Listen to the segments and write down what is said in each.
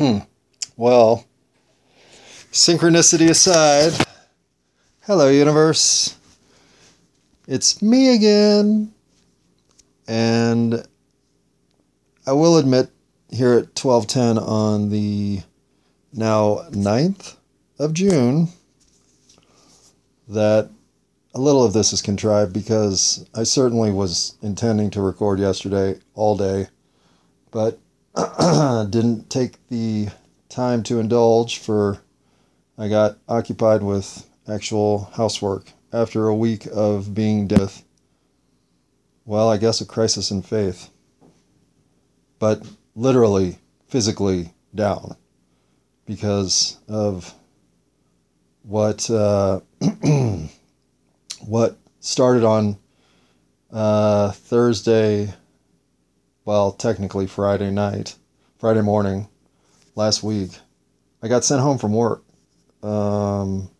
Hmm. Well, synchronicity aside, hello, universe. It's me again. And I will admit, here at 1210 on the now 9th of June, that a little of this is contrived because I certainly was intending to record yesterday all day, but didn't take the time to indulge for I got occupied with actual housework after a week of being death. Well, I guess a crisis in faith. But literally, physically down because of what uh, what started on uh, Thursday, well, technically Friday night, Friday morning, last week. I got sent home from work um,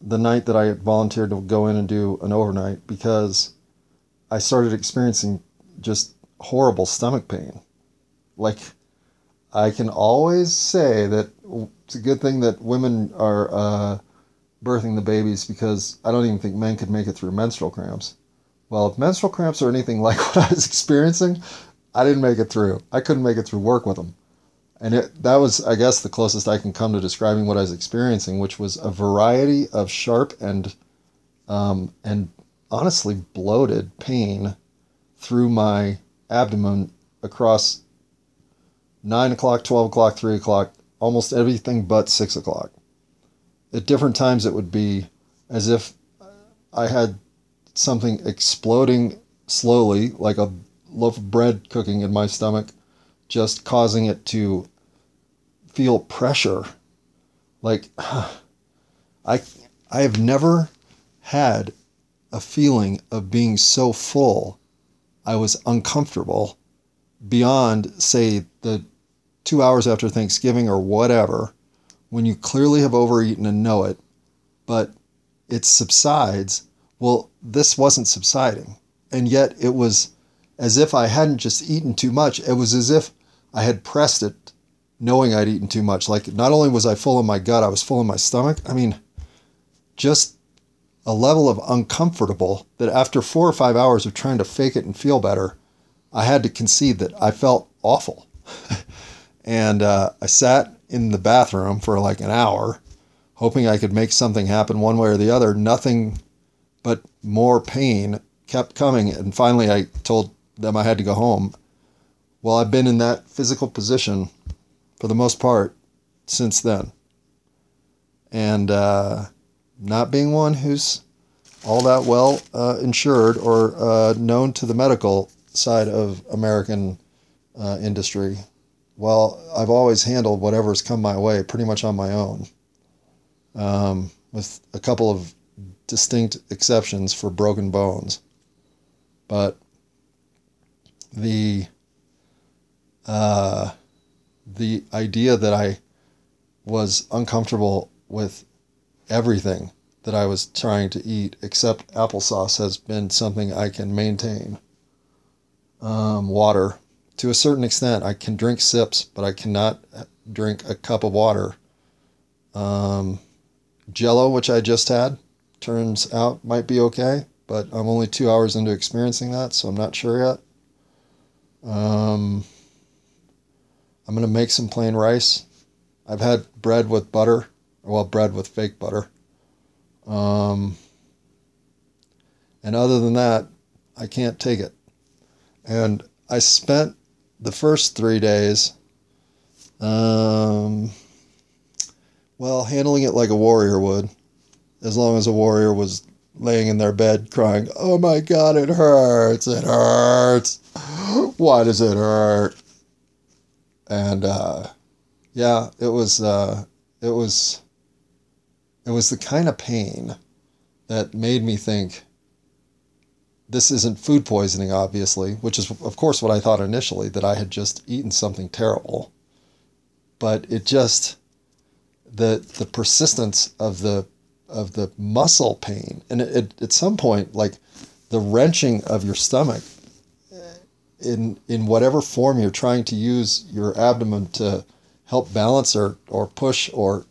the night that I volunteered to go in and do an overnight because I started experiencing just horrible stomach pain. Like, I can always say that it's a good thing that women are uh, birthing the babies because I don't even think men could make it through menstrual cramps. Well, if menstrual cramps are anything like what I was experiencing, I didn't make it through. I couldn't make it through work with them. And it, that was, I guess, the closest I can come to describing what I was experiencing, which was a variety of sharp and, um, and honestly bloated pain through my abdomen across nine o'clock, twelve o'clock, three o'clock, almost everything but six o'clock. At different times, it would be as if I had something exploding slowly, like a loaf of bread cooking in my stomach, just causing it to feel pressure. Like I I have never had a feeling of being so full I was uncomfortable beyond say the 2 hours after Thanksgiving or whatever when you clearly have overeaten and know it but it subsides well this wasn't subsiding and yet it was as if I hadn't just eaten too much. It was as if I had pressed it knowing I'd eaten too much. Like, not only was I full in my gut, I was full in my stomach. I mean, just a level of uncomfortable that after four or five hours of trying to fake it and feel better, I had to concede that I felt awful. and uh, I sat in the bathroom for like an hour, hoping I could make something happen one way or the other. Nothing but more pain kept coming. And finally, I told them I had to go home. Well, I've been in that physical position for the most part since then. And uh, not being one who's all that well uh, insured or uh, known to the medical side of American uh, industry, well, I've always handled whatever's come my way pretty much on my own, um, with a couple of distinct exceptions for broken bones. But the uh, the idea that I was uncomfortable with everything that I was trying to eat except applesauce has been something I can maintain. Um, water, to a certain extent, I can drink sips, but I cannot drink a cup of water. Um, Jello, which I just had, turns out might be okay, but I'm only two hours into experiencing that, so I'm not sure yet. Um, I'm going to make some plain rice. I've had bread with butter, well, bread with fake butter. Um, and other than that, I can't take it. And I spent the first three days, um, well, handling it like a warrior would, as long as a warrior was laying in their bed crying, Oh my God, it hurts, it hurts. Why does it hurt? and uh, yeah, it was uh, it was it was the kind of pain that made me think this isn't food poisoning, obviously, which is of course what I thought initially that I had just eaten something terrible, but it just the the persistence of the of the muscle pain and it, it, at some point like the wrenching of your stomach uh, in in whatever form you're trying to use your abdomen to help balance or or push or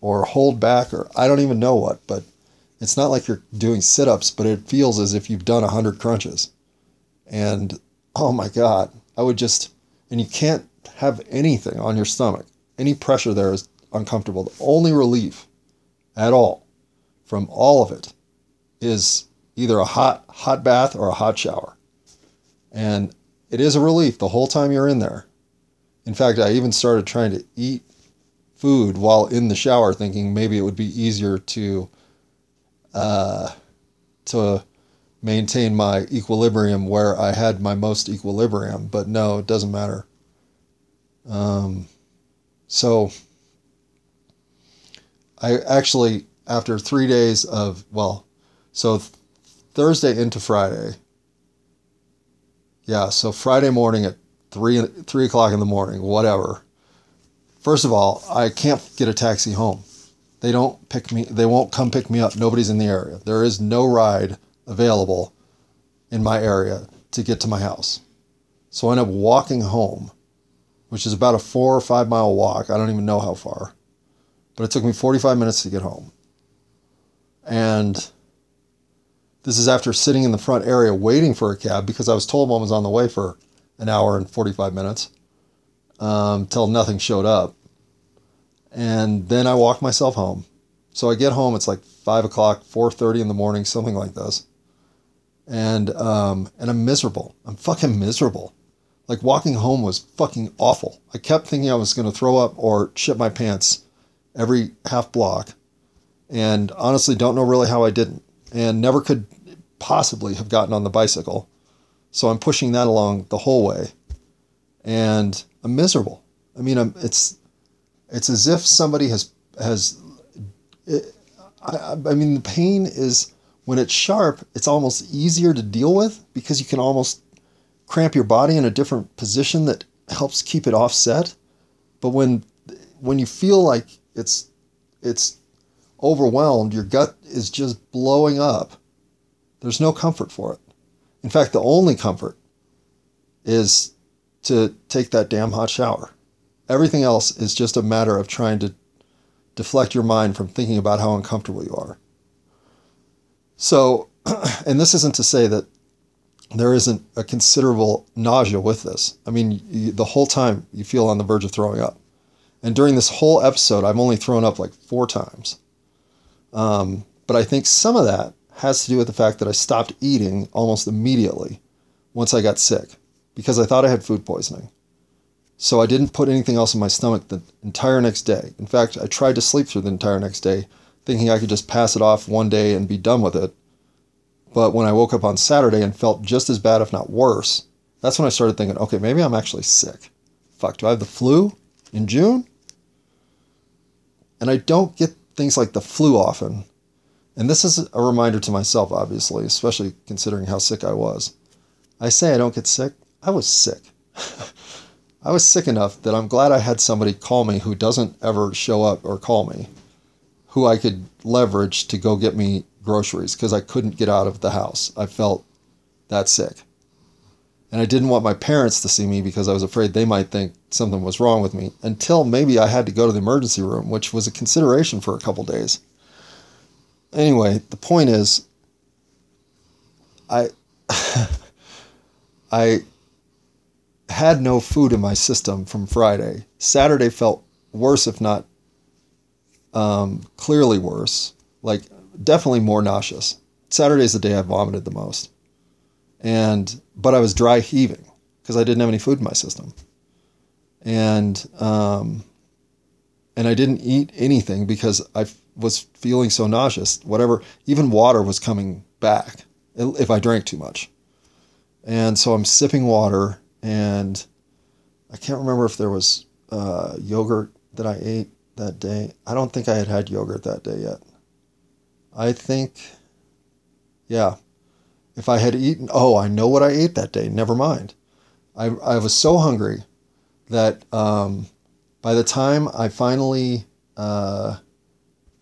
or hold back or I don't even know what, but it's not like you're doing sit-ups, but it feels as if you've done 100 crunches. And oh my god, I would just and you can't have anything on your stomach. Any pressure there is uncomfortable. The only relief at all from all of it is either a hot hot bath or a hot shower. And it is a relief the whole time you're in there. In fact, I even started trying to eat food while in the shower, thinking maybe it would be easier to uh, to maintain my equilibrium where I had my most equilibrium. But no, it doesn't matter. Um, so I actually, after three days of well, so Thursday into Friday. Yeah, so Friday morning at three three o'clock in the morning, whatever. First of all, I can't get a taxi home. They don't pick me. They won't come pick me up. Nobody's in the area. There is no ride available in my area to get to my house. So I end up walking home, which is about a four or five mile walk. I don't even know how far, but it took me 45 minutes to get home. And this is after sitting in the front area waiting for a cab because I was told one was on the way for an hour and 45 minutes um, nothing showed up. And then I walked myself home. So I get home, it's like 5 o'clock, 4.30 in the morning, something like this. And, um, and I'm miserable. I'm fucking miserable. Like walking home was fucking awful. I kept thinking I was going to throw up or shit my pants every half block. And honestly, don't know really how I didn't. And never could possibly have gotten on the bicycle. So I'm pushing that along the whole way. And I'm miserable. I mean, I'm, it's it's as if somebody has has it, I, I mean the pain is when it's sharp, it's almost easier to deal with because you can almost cramp your body in a different position that helps keep it offset. But when when you feel like it's it's overwhelmed, your gut is just blowing up there's no comfort for it. In fact, the only comfort is to take that damn hot shower. Everything else is just a matter of trying to deflect your mind from thinking about how uncomfortable you are. So, and this isn't to say that there isn't a considerable nausea with this. I mean, the whole time you feel on the verge of throwing up. And during this whole episode, I've only thrown up like four times. Um, but I think some of that has to do with the fact that I stopped eating almost immediately once I got sick because I thought I had food poisoning. So I didn't put anything else in my stomach the entire next day. In fact, I tried to sleep through the entire next day, thinking I could just pass it off one day and be done with it. But when I woke up on Saturday and felt just as bad, if not worse, that's when I started thinking, okay, maybe I'm actually sick. Fuck, do I have the flu in June? And I don't get things like the flu often. And this is a reminder to myself, obviously, especially considering how sick I was. I say I don't get sick. I was sick. I was sick enough that I'm glad I had somebody call me who doesn't ever show up or call me, who I could leverage to go get me groceries because I couldn't get out of the house. I felt that sick. And I didn't want my parents to see me because I was afraid they might think something was wrong with me until maybe I had to go to the emergency room, which was a consideration for a couple days anyway, the point is, I I had no food in my system from Friday. Saturday felt worse, if not um, clearly worse. Like definitely more nauseous. Saturday's the day I vomited the most, and but I was dry heaving because I didn't have any food in my system, and um, and I didn't eat anything because I was feeling so nauseous. Whatever, even water was coming back if I drank too much. And so I'm sipping water, and I can't remember if there was uh, yogurt that I ate that day. I don't think I had had yogurt that day yet. I think, yeah, if I had eaten, oh, I know what I ate that day. Never mind. I, I was so hungry that um, by the time I finally uh,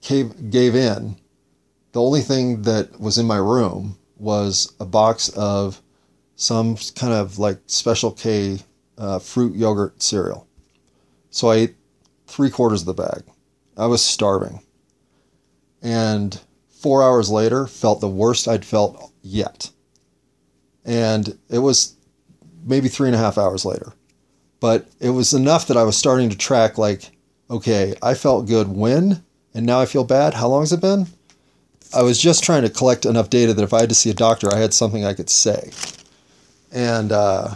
gave, gave in, the only thing that was in my room was a box of some kind of like Special K uh, fruit yogurt cereal. So I ate three quarters of the bag. I was starving. And four hours later, felt the worst I'd felt yet. And it was maybe three and a half hours later. But it was enough that I was starting to track, like, okay, I felt good when, and now I feel bad. How long has it been? I was just trying to collect enough data that if I had to see a doctor, I had something I could say. And, uh,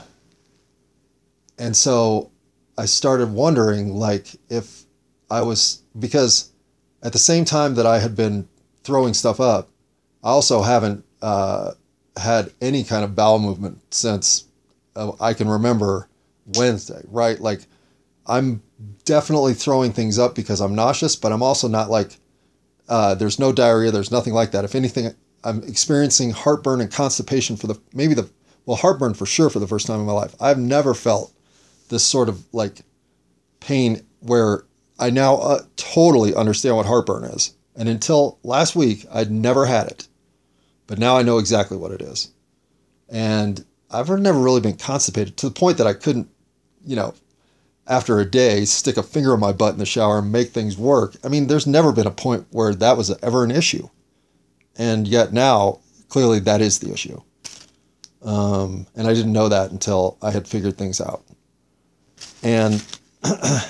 and so I started wondering, like, if I was, because at the same time that I had been throwing stuff up, I also haven't uh, had any kind of bowel movement since uh, I can remember Wednesday, right? Like, I'm definitely throwing things up because I'm nauseous, but I'm also not like, uh, there's no diarrhea, there's nothing like that. If anything, I'm experiencing heartburn and constipation for the maybe the well heartburn for sure for the first time in my life. I've never felt this sort of like pain where I now uh, totally understand what heartburn is. And until last week, I'd never had it. But now I know exactly what it is. And I've never really been constipated to the point that I couldn't, you know, after a day, stick a finger in my butt in the shower and make things work. I mean, there's never been a point where that was ever an issue. And yet now, clearly, that is the issue. Um, and I didn't know that until I had figured things out. And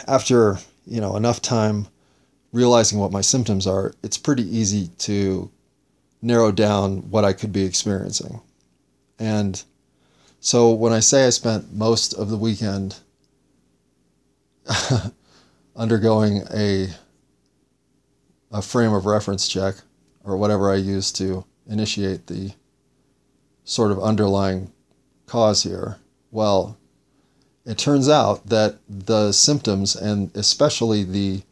after you know enough time realizing what my symptoms are, it's pretty easy to narrow down what I could be experiencing. And so when I say I spent most of the weekend undergoing a a frame of reference check or whatever I use to initiate the sort of underlying cause here, well, it turns out that the symptoms, and especially the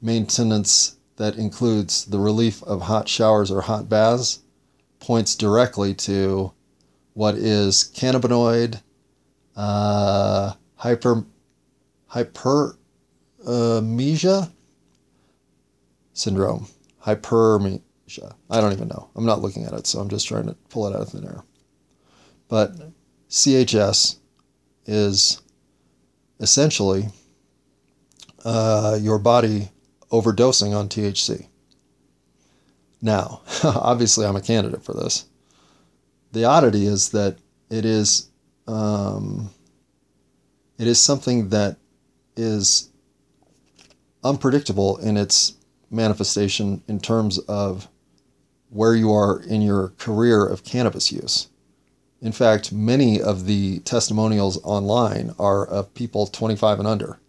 maintenance that includes the relief of hot showers or hot baths, points directly to what is cannabinoid uh, hyper hypermesia syndrome. Hypermesia. I don't even know. I'm not looking at it, so I'm just trying to pull it out of thin air. But CHS is essentially uh, your body overdosing on THC. Now, obviously, I'm a candidate for this. The oddity is that it is um, it is something that is unpredictable in its manifestation in terms of where you are in your career of cannabis use. In fact, many of the testimonials online are of people 25 and under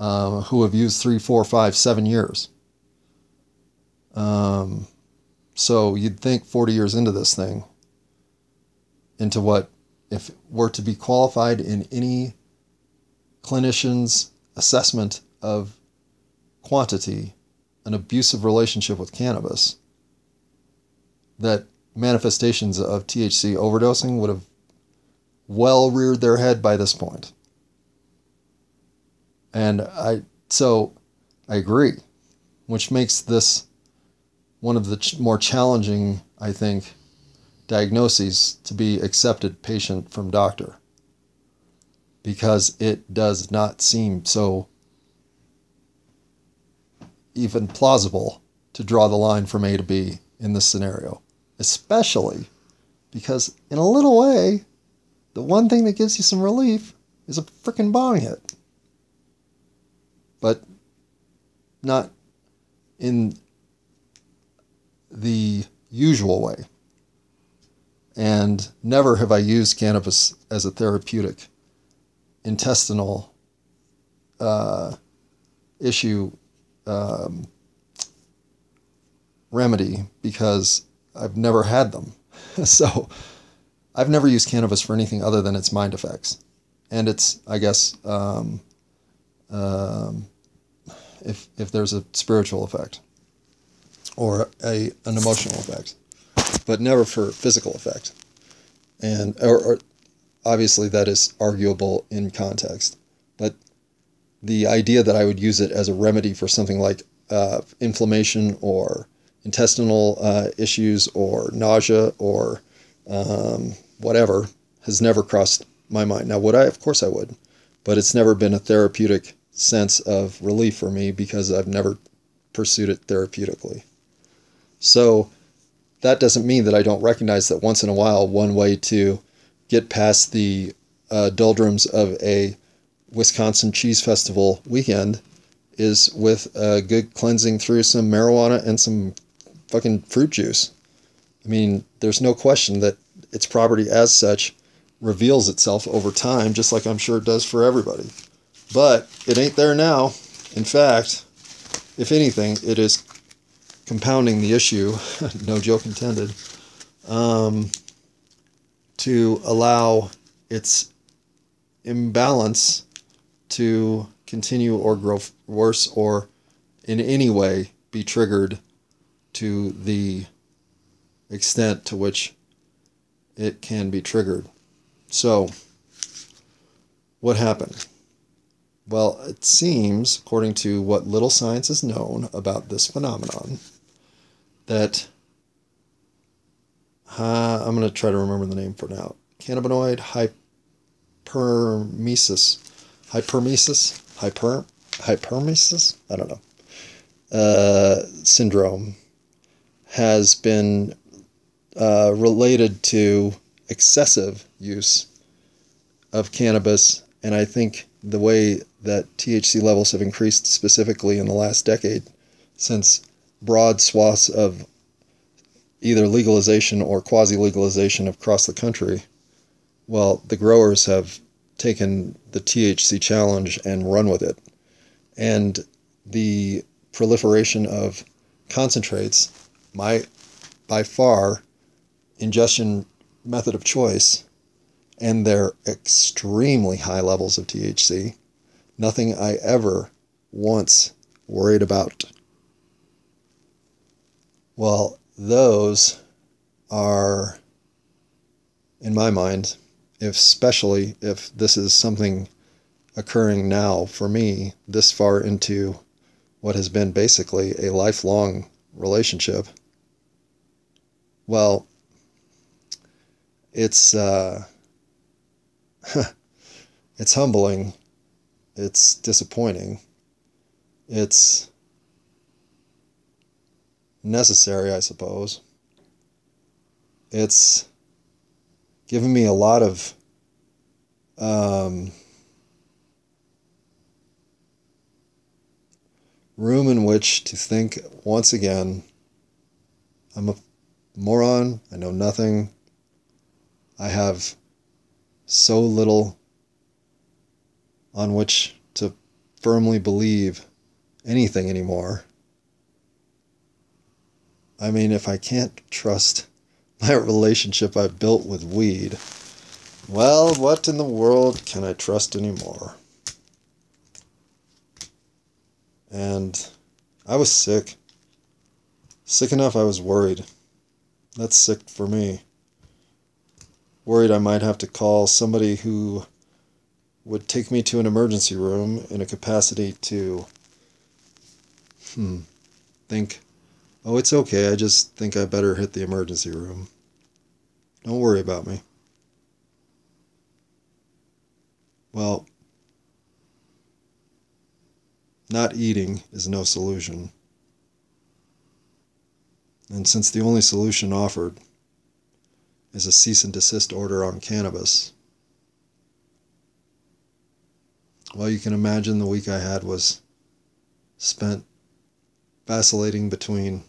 um, who have used three, four, five, seven years. Um, so you'd think 40 years into this thing, into what, if were to be qualified in any clinician's assessment of quantity, an abusive relationship with cannabis, that manifestations of THC overdosing would have well reared their head by this point. And I so I agree, which makes this one of the ch- more challenging, I think, diagnoses to be accepted patient from doctor because it does not seem so even plausible to draw the line from A to B in this scenario especially because, in a little way, the one thing that gives you some relief is a freaking bong hit. But not in the usual way. And never have I used cannabis as a therapeutic intestinal uh, issue um, remedy because I've never had them. so I've never used cannabis for anything other than its mind effects. And it's, I guess, um, um, if, if there's a spiritual effect or a, an emotional effect, but never for physical effect. And, or, or obviously that is arguable in context, but the idea that I would use it as a remedy for something like uh, inflammation or intestinal uh, issues or nausea or um, whatever has never crossed my mind. Now, would I? Of course I would, but it's never been a therapeutic sense of relief for me because I've never pursued it therapeutically. So that doesn't mean that I don't recognize that once in a while, one way to get past the uh, doldrums of a Wisconsin Cheese Festival weekend is with a good cleansing through some marijuana and some fucking fruit juice. I mean, there's no question that its property as such reveals itself over time, just like I'm sure it does for everybody. But it ain't there now. In fact, if anything, it is compounding the issue, no joke intended, um, to allow its imbalance to continue or grow worse or in any way be triggered to the extent to which it can be triggered. So, what happened? Well, it seems, according to what little science is known about this phenomenon, that uh, I'm going to try to remember the name for now. Cannabinoid hypermesis, hypermesis, hyper, hypermesis. I don't know. Uh, syndrome has been uh, related to excessive use of cannabis, and I think the way that THC levels have increased specifically in the last decade, since broad swaths of either legalization or quasi legalization across the country, well, the growers have taken the THC challenge and run with it. And the proliferation of concentrates, my by far ingestion method of choice, and their extremely high levels of THC, nothing I ever once worried about. Well, those are, in my mind, especially if this is something occurring now for me this far into what has been basically a lifelong relationship. Well, it's uh, it's humbling, it's disappointing, it's necessary, I suppose. It's given me a lot of um, room in which to think once again. I'm a moron, I know nothing, I have so little on which to firmly believe anything anymore. I mean, if I can't trust my relationship I've built with weed, well, what in the world can I trust anymore? And I was sick. Sick enough I was worried. That's sick for me. Worried I might have to call somebody who would take me to an emergency room in a capacity to hmm, think Oh, it's okay. I just think I better hit the emergency room. Don't worry about me. Well, not eating is no solution. And since the only solution offered is a cease and desist order on cannabis, well, you can imagine the week I had was spent vacillating between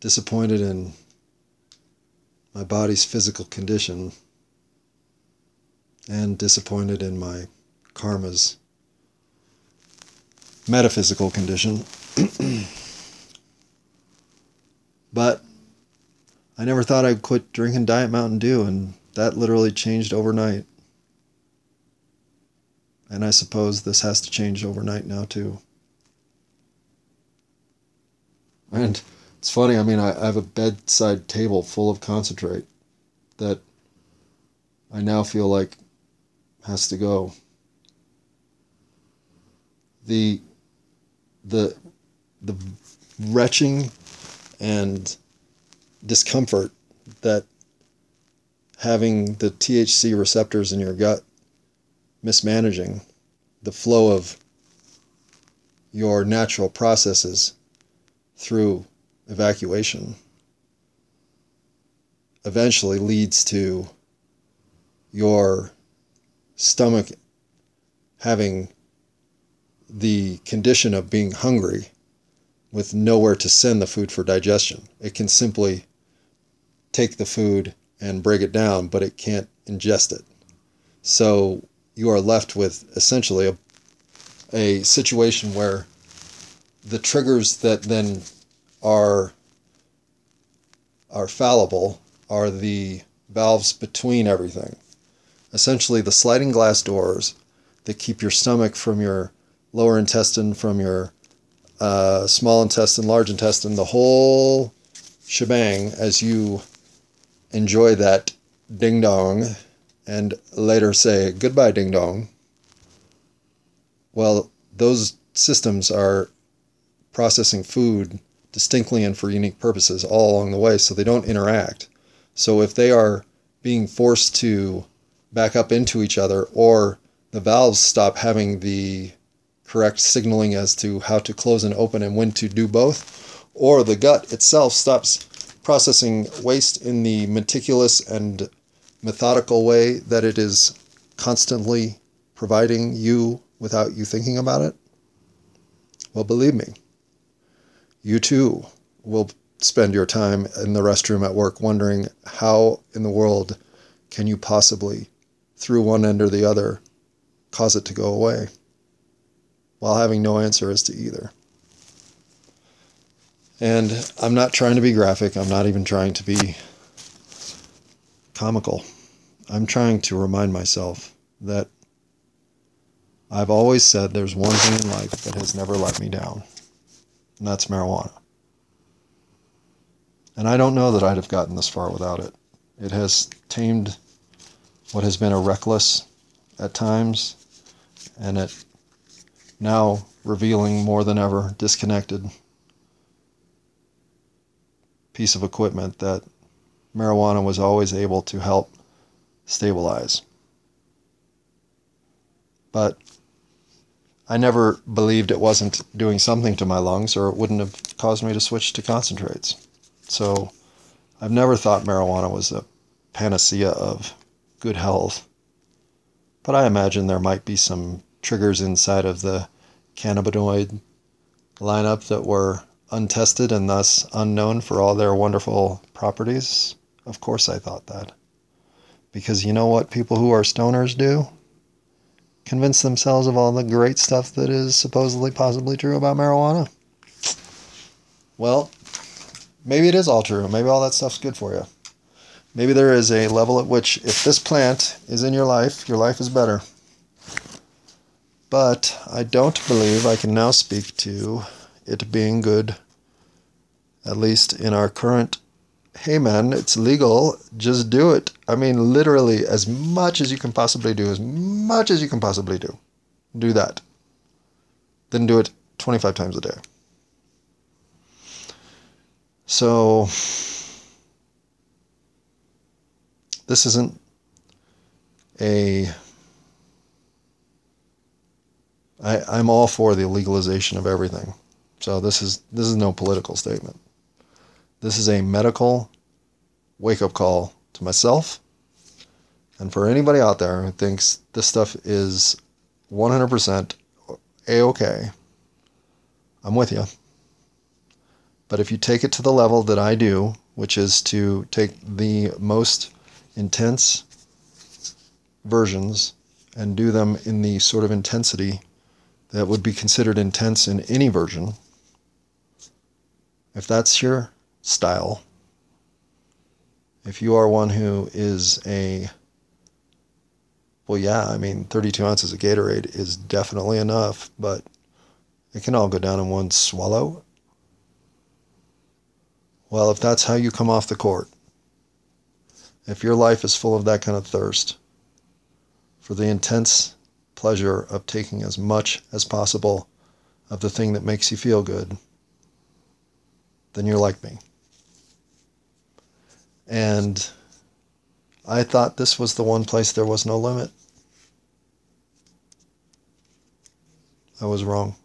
disappointed in my body's physical condition and disappointed in my karma's metaphysical condition. but I never thought I'd quit drinking Diet Mountain Dew, and that literally changed overnight. And I suppose this has to change overnight now, too. And it's funny. I mean, I, have a bedside table full of concentrate that I now feel like has to go. The the the retching and discomfort that having the THC receptors in your gut mismanaging the flow of your natural processes through evacuation eventually leads to your stomach having the condition of being hungry with nowhere to send the food for digestion. It can simply take the food and break it down, but it can't ingest it. So you are left with essentially a, a situation where the triggers that then are are fallible are the valves between everything. Essentially the sliding glass doors that keep your stomach from your lower intestine, from your uh, small intestine, large intestine, the whole shebang as you enjoy that ding dong and later say goodbye ding dong. Well, those systems are processing food distinctly and for unique purposes all along the way, so they don't interact. So if they are being forced to back up into each other or the valves stop having the correct signaling as to how to close and open and when to do both, or the gut itself stops processing waste in the meticulous and methodical way that it is constantly providing you without you thinking about it? Well, believe me, you too will spend your time in the restroom at work wondering how in the world can you possibly, through one end or the other, cause it to go away while having no answer as to either. And I'm not trying to be graphic, I'm not even trying to be comical. I'm trying to remind myself that I've always said there's one thing in life that has never let me down, and that's marijuana. And I don't know that I'd have gotten this far without it. It has tamed what has been a reckless, at times, and it now revealing more than ever disconnected piece of equipment that marijuana was always able to help stabilize. But I never believed it wasn't doing something to my lungs or it wouldn't have caused me to switch to concentrates. So I've never thought marijuana was a panacea of good health. But I imagine there might be some triggers inside of the cannabinoid lineup that were untested and thus unknown for all their wonderful properties? Of course, I thought that. Because you know what people who are stoners do? Convince themselves of all the great stuff that is supposedly possibly true about marijuana. Well, maybe it is all true. Maybe all that stuff's good for you. Maybe there is a level at which, if this plant is in your life, your life is better. But I don't believe I can now speak to it being good, at least in our current hey man, it's legal, just do it. I mean, literally, as much as you can possibly do, as much as you can possibly do. Do that. Then do it 25 times a day. So, this isn't a I, I'm all for the legalization of everything. So this is this is no political statement. This is a medical wake up call to myself and for anybody out there who thinks this stuff is 100% a okay. I'm with you. But if you take it to the level that I do, which is to take the most intense versions and do them in the sort of intensity that would be considered intense in any version, if that's your style, if you are one who is a, well, yeah, I mean, 32 ounces of Gatorade is definitely enough, but it can all go down in one swallow. Well, if that's how you come off the court, if your life is full of that kind of thirst for the intense pleasure of taking as much as possible of the thing that makes you feel good, then you're like me. And I thought this was the one place there was no limit. I was wrong.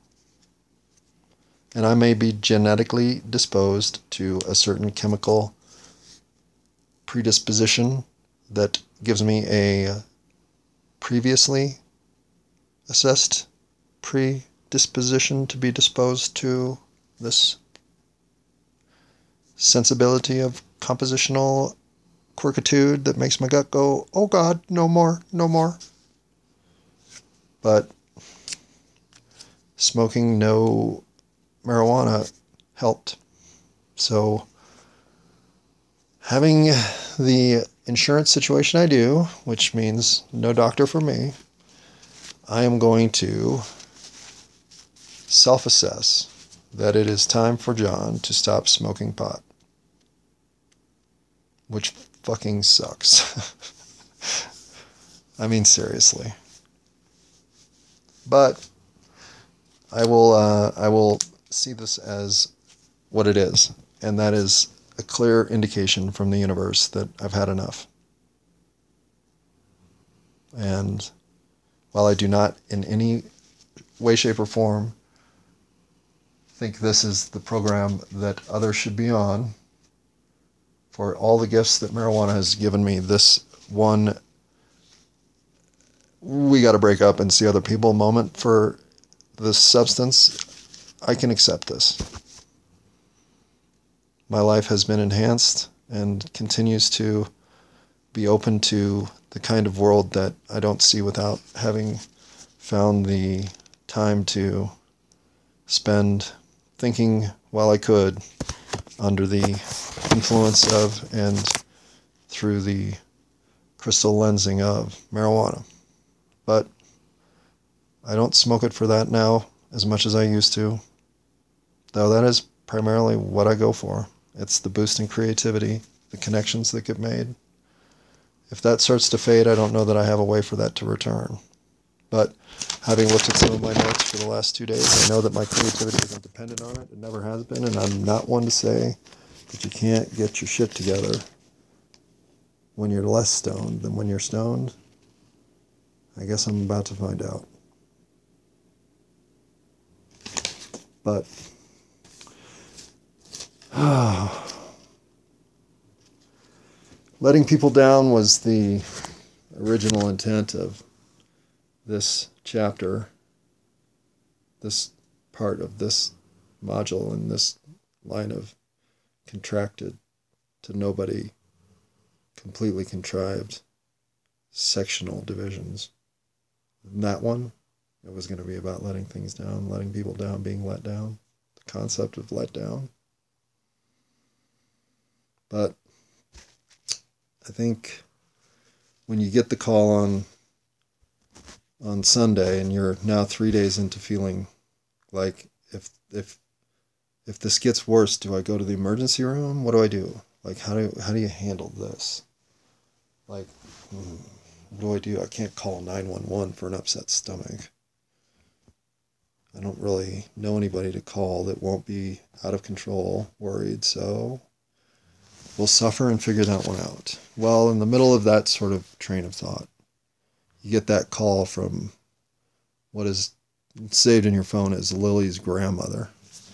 And I may be genetically disposed to a certain chemical predisposition that gives me a previously assessed predisposition to be disposed to this sensibility of compositional quirkitude that makes my gut go, oh God, no more, no more. But smoking no marijuana helped. So having the insurance situation I do, which means no doctor for me, I am going to self assess that it is time for John to stop smoking pot. Which fucking sucks. I mean, seriously. But I will, uh, I will see this as what it is, and that is a clear indication from the universe that I've had enough. And while I do not in any way, shape, or form think this is the program that others should be on, for all the gifts that marijuana has given me, this one we got to break up and see other people moment for this substance, I can accept this. My life has been enhanced and continues to be open to the kind of world that I don't see without having found the time to spend thinking while I could under the influence of and through the crystal lensing of marijuana. But I don't smoke it for that now as much as I used to, though that is primarily what I go for. It's the boost in creativity, the connections that get made. If that starts to fade, I don't know that I have a way for that to return. But having looked at some of my notes for the last two days, I know that my creativity isn't dependent on it. It never has been, and I'm not one to say that you can't get your shit together when you're less stoned than when you're stoned. I guess I'm about to find out. But letting people down was the original intent of this chapter, this part of this module in this line of contracted to nobody, completely contrived sectional divisions. And that one, it was going to be about letting things down, letting people down, being let down, the concept of let down. But I think when you get the call on on Sunday and you're now 3 days into feeling like if if if this gets worse, do I go to the emergency room? What do I do? Like how do how do you handle this? Like hmm, what do I do? I can't call 911 for an upset stomach. I don't really know anybody to call that won't be out of control, worried, so we'll suffer and figure that one out. Well, in the middle of that sort of train of thought, you get that call from what is saved in your phone as Lily's grandmother.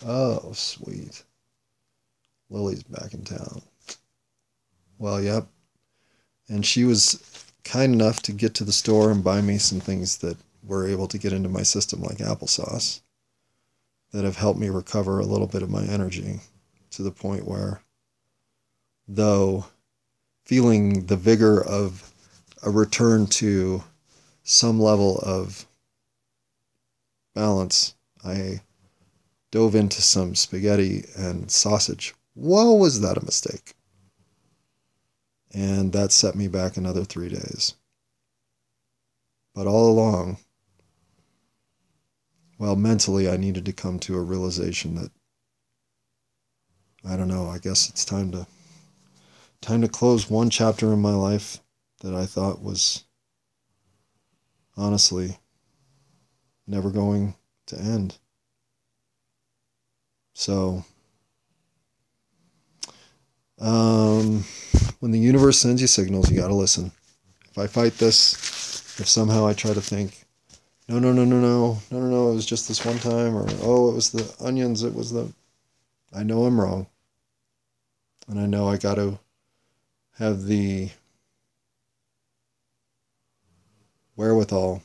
Oh, sweet. Lily's back in town. Well, yep. And she was kind enough to get to the store and buy me some things that were able to get into my system, like applesauce, that have helped me recover a little bit of my energy to the point where though feeling the vigor of a return to some level of balance, I dove into some spaghetti and sausage. Whoa, was that a mistake? And that set me back another three days. But all along, well, mentally, I needed to come to a realization that I don't know, I guess it's time to time to close one chapter in my life that I thought was honestly never going to end. So, um, when the universe sends you signals, you got to listen. If I fight this, if somehow I try to think no, no, no, no, no, no, no, no, it was just this one time, or oh, it was the onions, it was the. I know I'm wrong. And I know I got to have the wherewithal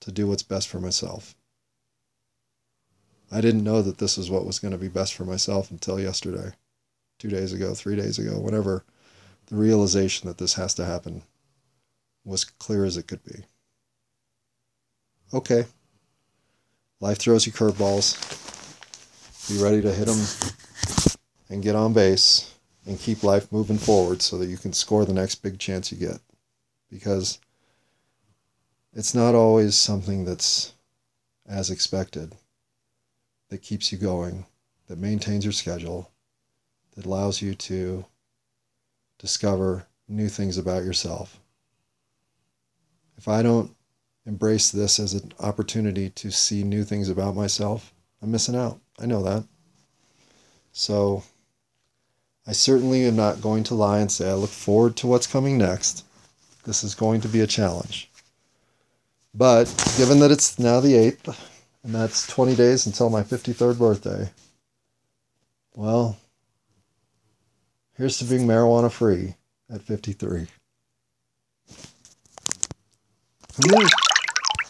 to do what's best for myself. I didn't know that this is what was going to be best for myself until yesterday, two days ago, three days ago, whatever. The realization that this has to happen was clear as it could be. Okay. Life throws you curveballs. Be ready to hit them and get on base and keep life moving forward so that you can score the next big chance you get. Because it's not always something that's as expected that keeps you going, that maintains your schedule, that allows you to discover new things about yourself. If I don't embrace this as an opportunity to see new things about myself, I'm missing out. I know that. So I certainly am not going to lie and say I look forward to what's coming next. This is going to be a challenge. But given that it's now the 8th, and that's 20 days until my 53rd birthday, well, here's to being marijuana free at 53.